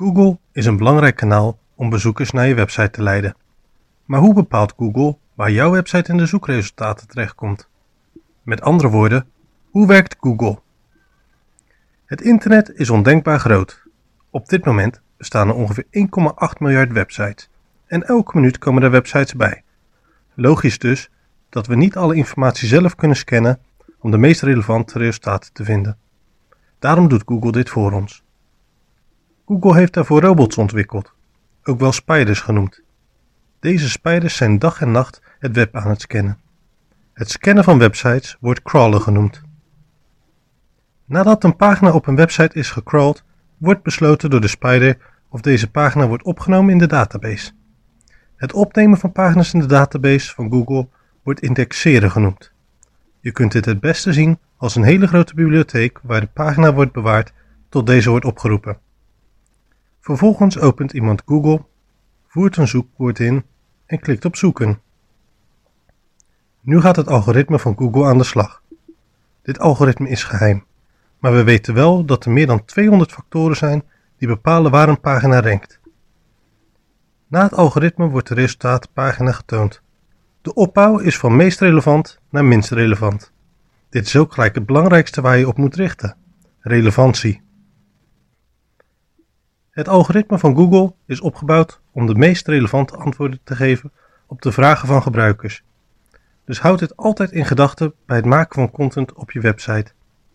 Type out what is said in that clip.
Google is een belangrijk kanaal om bezoekers naar je website te leiden. Maar hoe bepaalt Google waar jouw website in de zoekresultaten terechtkomt? Met andere woorden, hoe werkt Google? Het internet is ondenkbaar groot. Op dit moment bestaan er ongeveer 1,8 miljard websites en elke minuut komen er websites bij. Logisch dus dat we niet alle informatie zelf kunnen scannen om de meest relevante resultaten te vinden. Daarom doet Google dit voor ons. Google heeft daarvoor robots ontwikkeld, ook wel spiders genoemd. Deze spiders zijn dag en nacht het web aan het scannen. Het scannen van websites wordt crawlen genoemd. Nadat een pagina op een website is gecrawled, wordt besloten door de spider of deze pagina wordt opgenomen in de database. Het opnemen van pagina's in de database van Google wordt indexeren genoemd. Je kunt dit het beste zien als een hele grote bibliotheek waar de pagina wordt bewaard tot deze wordt opgeroepen. Vervolgens opent iemand Google, voert een zoekwoord in en klikt op zoeken. Nu gaat het algoritme van Google aan de slag. Dit algoritme is geheim, maar we weten wel dat er meer dan 200 factoren zijn die bepalen waar een pagina rankt. Na het algoritme wordt de resultaatpagina getoond. De opbouw is van meest relevant naar minst relevant. Dit is ook gelijk het belangrijkste waar je op moet richten: relevantie. Het algoritme van Google is opgebouwd om de meest relevante antwoorden te geven op de vragen van gebruikers. Dus houd dit altijd in gedachten bij het maken van content op je website